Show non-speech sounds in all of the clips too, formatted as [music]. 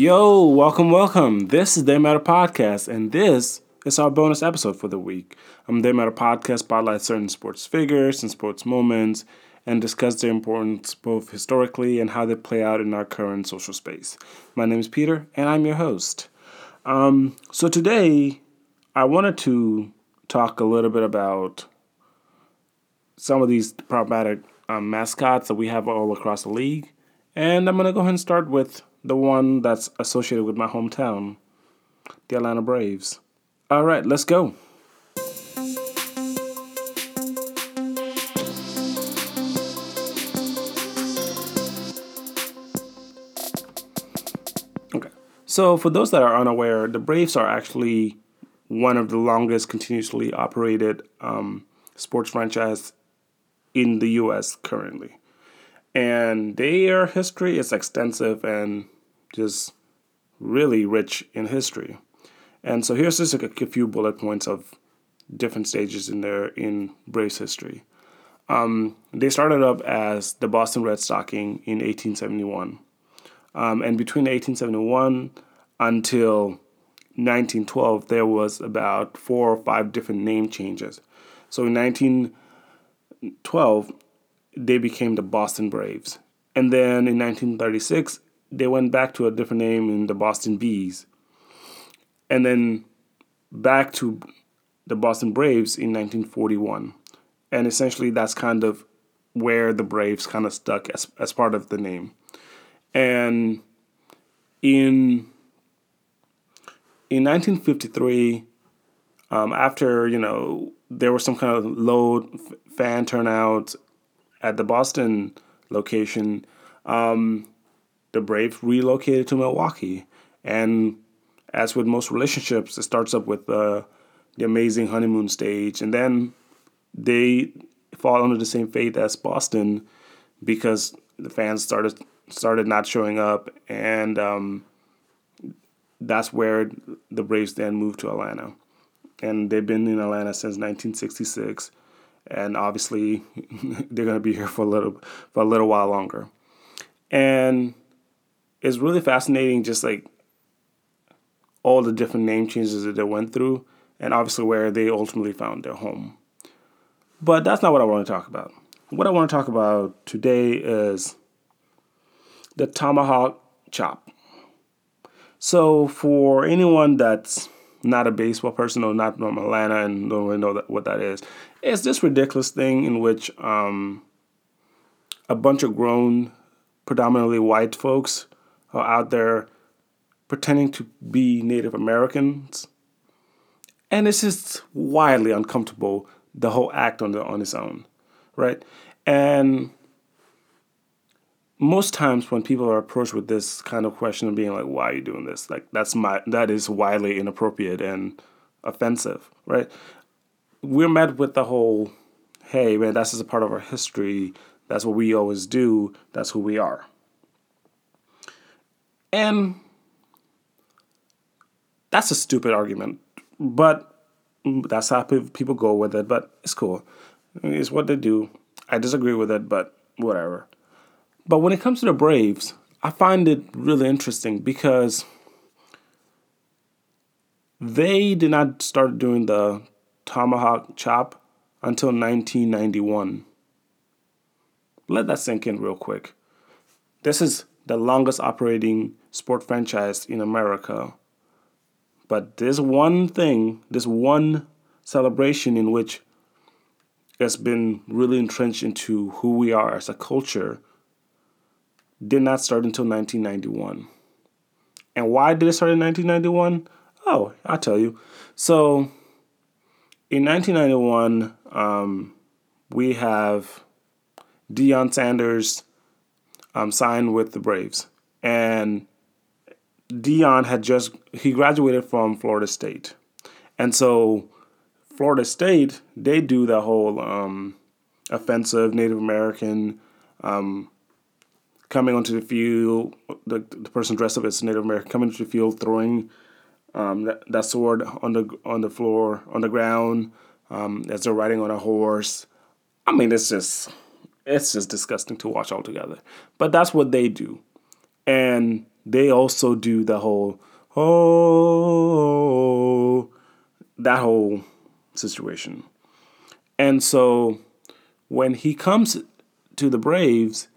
Yo, welcome, welcome. This is They Matter Podcast, and this is our bonus episode for the week. Um, They Matter Podcast spotlights certain sports figures and sports moments and discuss their importance both historically and how they play out in our current social space. My name is Peter, and I'm your host. Um, so today, I wanted to talk a little bit about some of these problematic um, mascots that we have all across the league. And I'm going to go ahead and start with the one that's associated with my hometown, the Atlanta Braves. All right, let's go. Okay. So, for those that are unaware, the Braves are actually one of the longest continuously operated um, sports franchise in the U.S. currently, and their history is extensive and just really rich in history. And so here's just a, few bullet points of different stages in their in Braves history. Um, they started up as the Boston Red Stocking in 1871, um, and between 1871 until 1912, there was about four or five different name changes. So in 1912, they became the Boston Braves. And then in 1936, they went back to a different name in the Boston Bees. And then back to the Boston Braves in 1941. And essentially, that's kind of where the Braves kind of stuck as, as part of the name. And in in 1953, um, after you know there was some kind of low fan turnout at the Boston location, um, the Braves relocated to Milwaukee. And as with most relationships, it starts up with uh, the amazing honeymoon stage, and then they fall under the same fate as Boston because the fans started started not showing up, and um, that's where the Braves then moved to Atlanta, and they've been in Atlanta since 1966, and obviously [laughs] they're going to be here for a little for a little while longer, and it's really fascinating, just like all the different name changes that they went through, and obviously where they ultimately found their home. But that's not what I want to talk about. What I want to talk about today is the tomahawk chop. So, for anyone that's not a baseball person or not from Atlanta and don't really know that, what that is, it's this ridiculous thing in which um, a bunch of grown, predominantly white folks are out there pretending to be Native Americans. And it's just wildly uncomfortable, the whole act on the on its own, right? And most times when people are approached with this kind of question of being like, why are you doing this? Like that's my that is widely inappropriate and offensive, right? We're met with the whole, hey man, that's just a part of our history. That's what we always do. That's who we are. And that's a stupid argument, but that's how people go with it. But it's cool. It's what they do. I disagree with it, but whatever. But when it comes to the Braves, I find it really interesting because they did not start doing the tomahawk chop until 1991. Let that sink in real quick. This is the longest operating sport franchise in America. But this one thing, this one celebration in which has been really entrenched into who we are as a culture did not start until 1991. And why did it start in 1991? Oh, I'll tell you. So, in 1991, um, we have Deion Sanders um, signed with the Braves, and Deion had just he graduated from Florida State, and so Florida State they do the whole um, offensive Native American um, coming onto the field. The, the person dressed up as Native American coming to the field, throwing um, that, that, sword on the on the floor on the ground um, as they're riding on a horse. I mean, it's just it's just disgusting to watch altogether. But that's what they do, and they also do the whole oh that whole situation. And so when he comes to the Braves,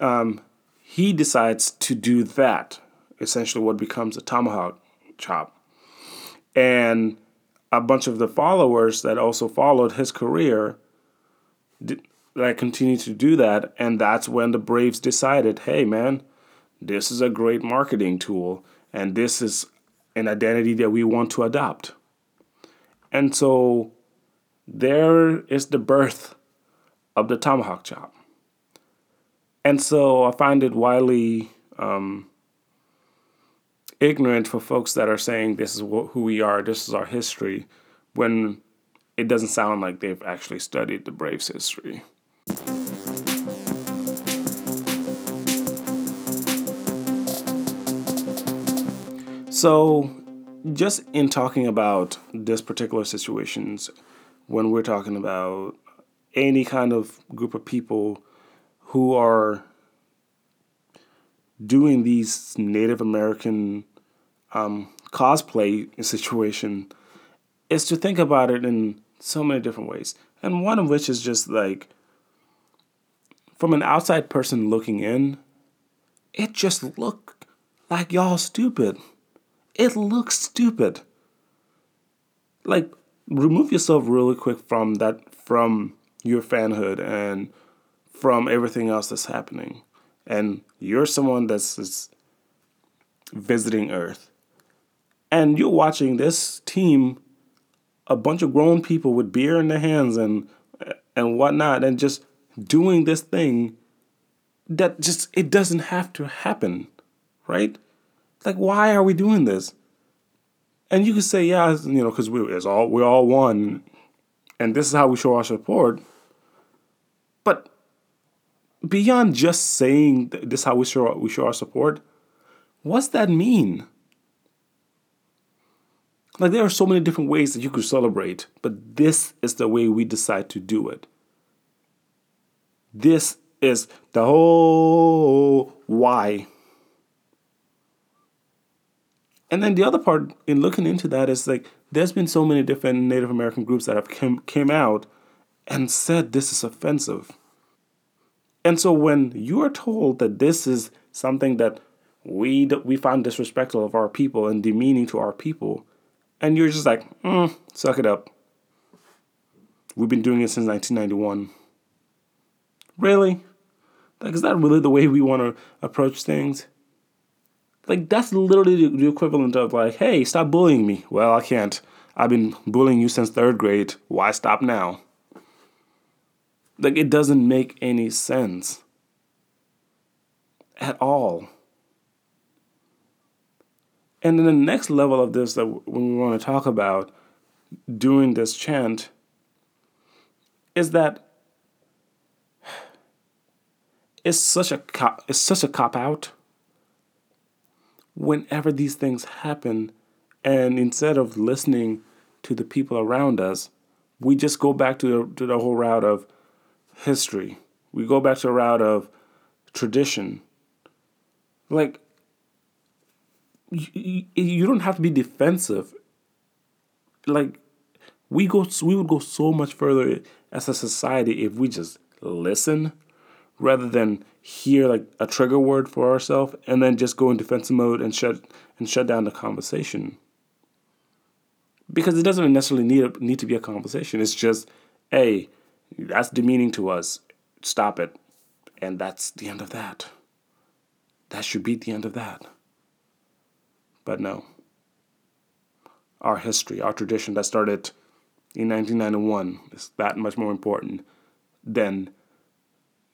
um, he decides to do that, essentially what becomes a tomahawk chop. And a bunch of the followers that also followed his career like continue to do that and that's when the braves decided hey man this is a great marketing tool and this is an identity that we want to adopt and so there is the birth of the tomahawk chop and so i find it wildly um, ignorant for folks that are saying this is who we are, this is our history, when it doesn't sound like they've actually studied the Braves' history. So, just in talking about this particular situations, when we're talking about any kind of group of people who are doing these Native American um, cosplay situation is to think about it in so many different ways. And one of which is just like, from an outside person looking in, it just looked like y'all stupid. It looks stupid. Like, remove yourself really quick from that, from your fanhood and from everything else that's happening. And you're someone that's visiting Earth and you're watching this team, a bunch of grown people with beer in their hands and and whatnot, and just doing this thing that just it doesn't have to happen, right? Like, why are we doing this? And you could say, yeah, you know, because we it's all we're all one, and this is how we show our support. Beyond just saying this is how we show we show our support, what's that mean? Like there are so many different ways that you could celebrate, but this is the way we decide to do it. This is the whole why. And then the other part in looking into that is like there's been so many different Native American groups that have came, came out and said this is offensive. And so when you are told that this is something that we we find disrespectful of our people and demeaning to our people, and you're just like, mm, suck it up. We've been doing it since 1991. Really? Like, is that really the way we want to approach things? Like, that's literally the equivalent of, like, hey, stop bullying me. Well, I can't. I've been bullying you since third grade. Why stop now? Like, it doesn't make any sense at all. And then the next level of this that when we want to talk about doing this chant is that it's such a cop, it's such a cop out whenever these things happen and instead of listening to the people around us we just go back to the, to the whole route of history we go back to a route of tradition like you, you don't have to be defensive. Like we go, we would go so much further as a society if we just listen rather than hear like a trigger word for ourselves and then just go in defensive mode and shut and shut down the conversation. Because it doesn't necessarily need need to be a conversation. It's just, hey, that's demeaning to us. Stop it. And that's the end of that. That should be the end of that. But no. Our history, our tradition that started in 1991 is that much more important than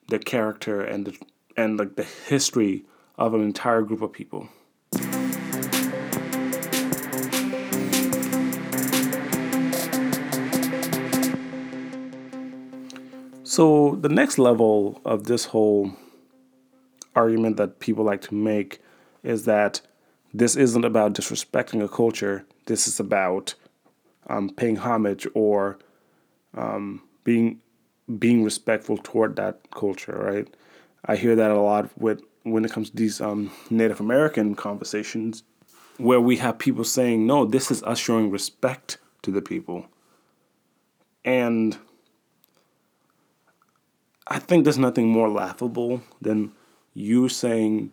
the character and the, and like the history of an entire group of people. So the next level of this whole argument that people like to make is that this isn't about disrespecting a culture. This is about um, paying homage or um, being being respectful toward that culture, right? I hear that a lot with when it comes to these um, Native American conversations, where we have people saying, "No, this is us showing respect to the people," and I think there's nothing more laughable than you saying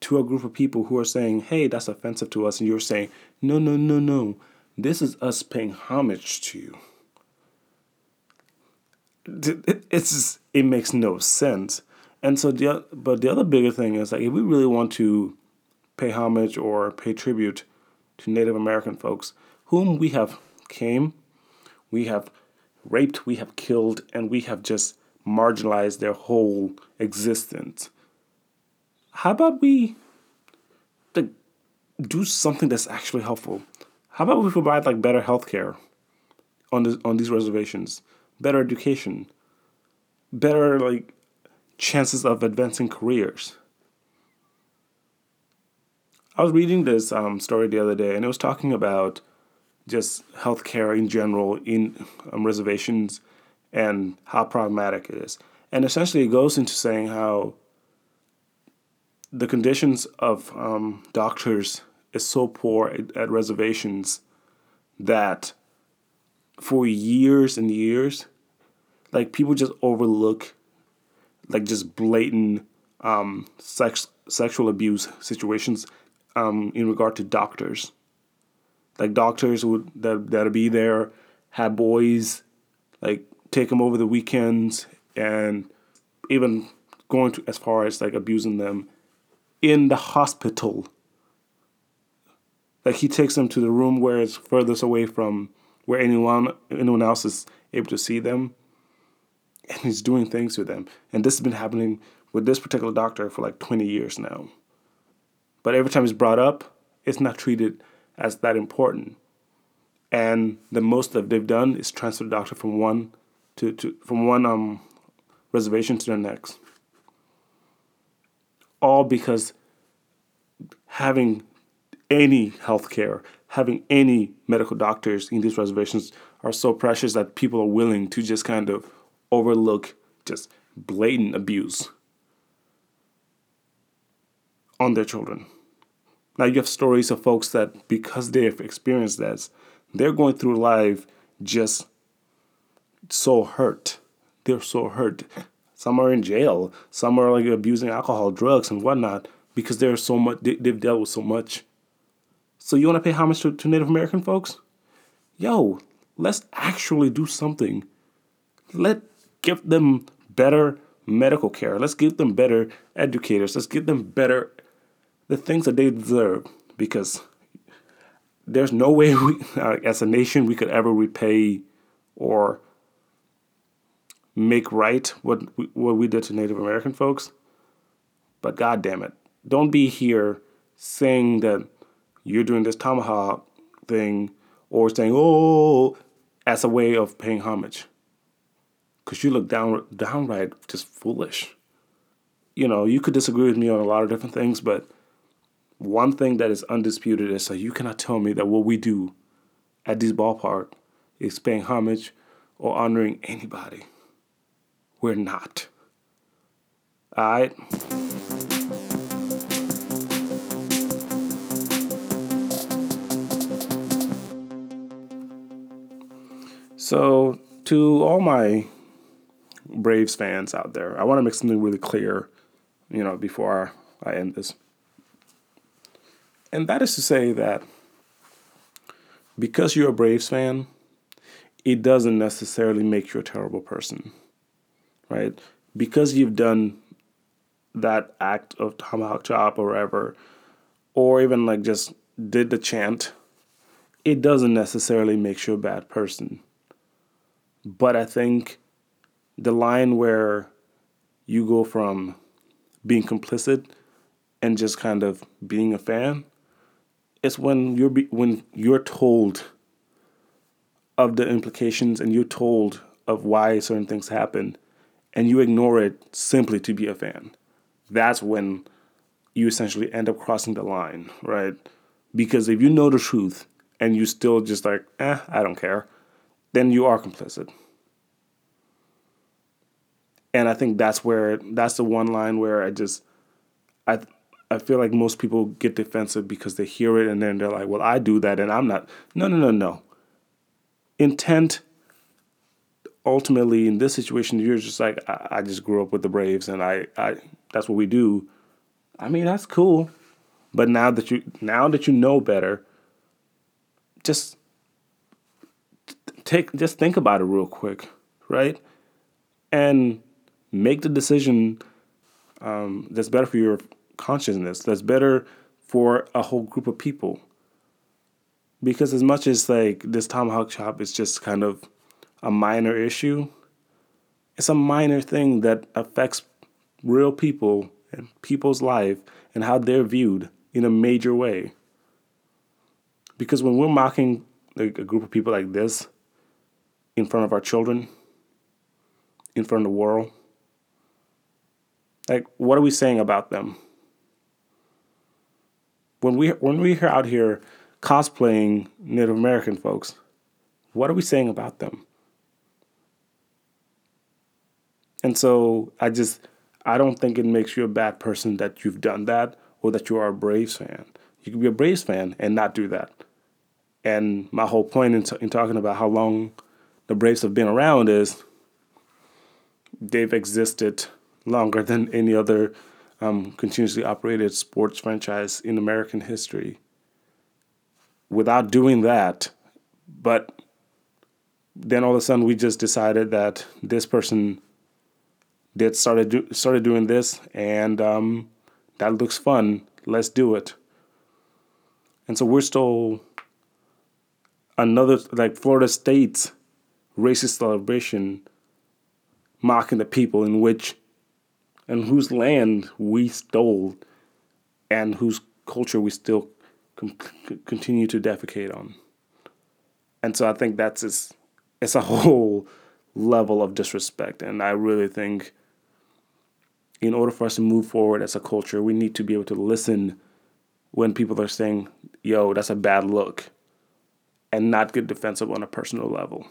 to a group of people who are saying, "Hey, that's offensive to us," and you're saying, "No, no, no, no, this is us paying homage to you." It's just, it makes no sense. And so the but the other bigger thing is like if we really want to pay homage or pay tribute to Native American folks whom we have came, we have raped, we have killed, and we have just marginalized their whole existence. How about we like, do something that's actually helpful? How about we provide like better healthcare on this, on these reservations, better education, better like chances of advancing careers? I was reading this um, story the other day, and it was talking about just healthcare in general in um, reservations and how problematic it is. And essentially, it goes into saying how the conditions of um, doctors is so poor at, at, reservations that for years and years, like people just overlook like just blatant um, sex sexual abuse situations um, in regard to doctors. Like doctors would that that'll be there, have boys like take them over the weekends and even going to as far as like abusing them in the hospital. Like he takes them to the room where it's furthest away from where anyone anyone else is able to see them. And he's doing things to them. And this has been happening with this particular doctor for like 20 years now. But every time it's brought up, it's not treated as that important. And the most that they've done is transfer the doctor from one to, to from one um, reservation to the next. All because having any health care, having any medical doctors in these reservations are so precious that people are willing to just kind of overlook just blatant abuse on their children. Now you have stories of folks that because they have experienced that, they're going through life just so hurt. They're so hurt. Some are in jail. Some are like abusing alcohol, drugs, and whatnot because they're so much. They, have dealt with so much. So you want to pay homage to, to Native American folks? Yo, let's actually do something. Let give them better medical care. Let's give them better educators. Let's give them better the things that they deserve because there's no way we, [laughs] uh, as a nation, we could ever repay or make right what we, what we did to Native American folks. But God damn it, don't be here saying that you're doing this tomahawk thing or saying oh as a way of paying homage, because you look down downright just foolish. You know, you could disagree with me on a lot of different things, but one thing that is undisputed is that you cannot tell me that what we do at this ballpark is paying homage or honoring anybody. We're not. All right? So, to all my Braves fans out there, I want to make something really clear, you know, before I end this. And that is to say that because you're a Braves fan, it doesn't necessarily make you a terrible person right? Because you've done that act of tomahawk chop or whatever, or even like just did the chant, it doesn't necessarily make you a bad person. But I think the line where you go from being complicit and just kind of being a fan is when you're be, when you're told of the implications and you're told of why certain things happen and you ignore it simply to be a fan, that's when you essentially end up crossing the line, right? Because if you know the truth and you still just like, eh, I don't care, then you are complicit. And I think that's where that's the one line where I just I I feel like most people get defensive because they hear it and then they're like, "Well, I do that and I'm not." No, no, no, no. Intent. Ultimately, in this situation, you're just like, I, I just grew up with the Braves and I, I that's what we do. I mean, that's cool. But now that you now that you know better, just take just think about it real quick, right? And make the decision um, that's better for your consciousness, that's better for a whole group of people. Because as much as like this tomahawk chop is just kind of a minor issue, it's a minor thing that affects real people and people's life and how they're viewed in a major way. Because when we're mocking a group of people like this in front of our children, in front of the world, like what are we saying about them? When we when we're out here cosplaying Native American folks, what are we saying about them? And so I just I don't think it makes you a bad person that you've done that or that you are a Braves fan. You can be a Braves fan and not do that. And my whole point in, t- in talking about how long the Braves have been around is they've existed longer than any other um, continuously operated sports franchise in American history. Without doing that, but then all of a sudden we just decided that this person did started do, started doing this and um, that looks fun. Let's do it. And so we're still another like Florida State's racist celebration mocking the people in which and whose land we stole and whose culture we still com- continue to defecate on. And so I think that's it's, it's a [laughs] whole level of disrespect. And I really think in order for us to move forward as a culture, we need to be able to listen when people are saying, yo, that's a bad look, and not get defensive on a personal level.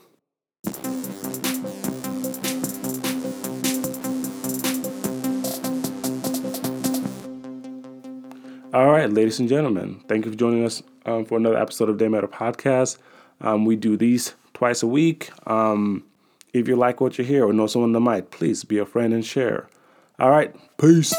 All right, ladies and gentlemen, thank you for joining us um, for another episode of They Matter Podcast. Um, we do these twice a week. Um, if you like what you hear or know someone that might, please be a friend and share. All right, peace.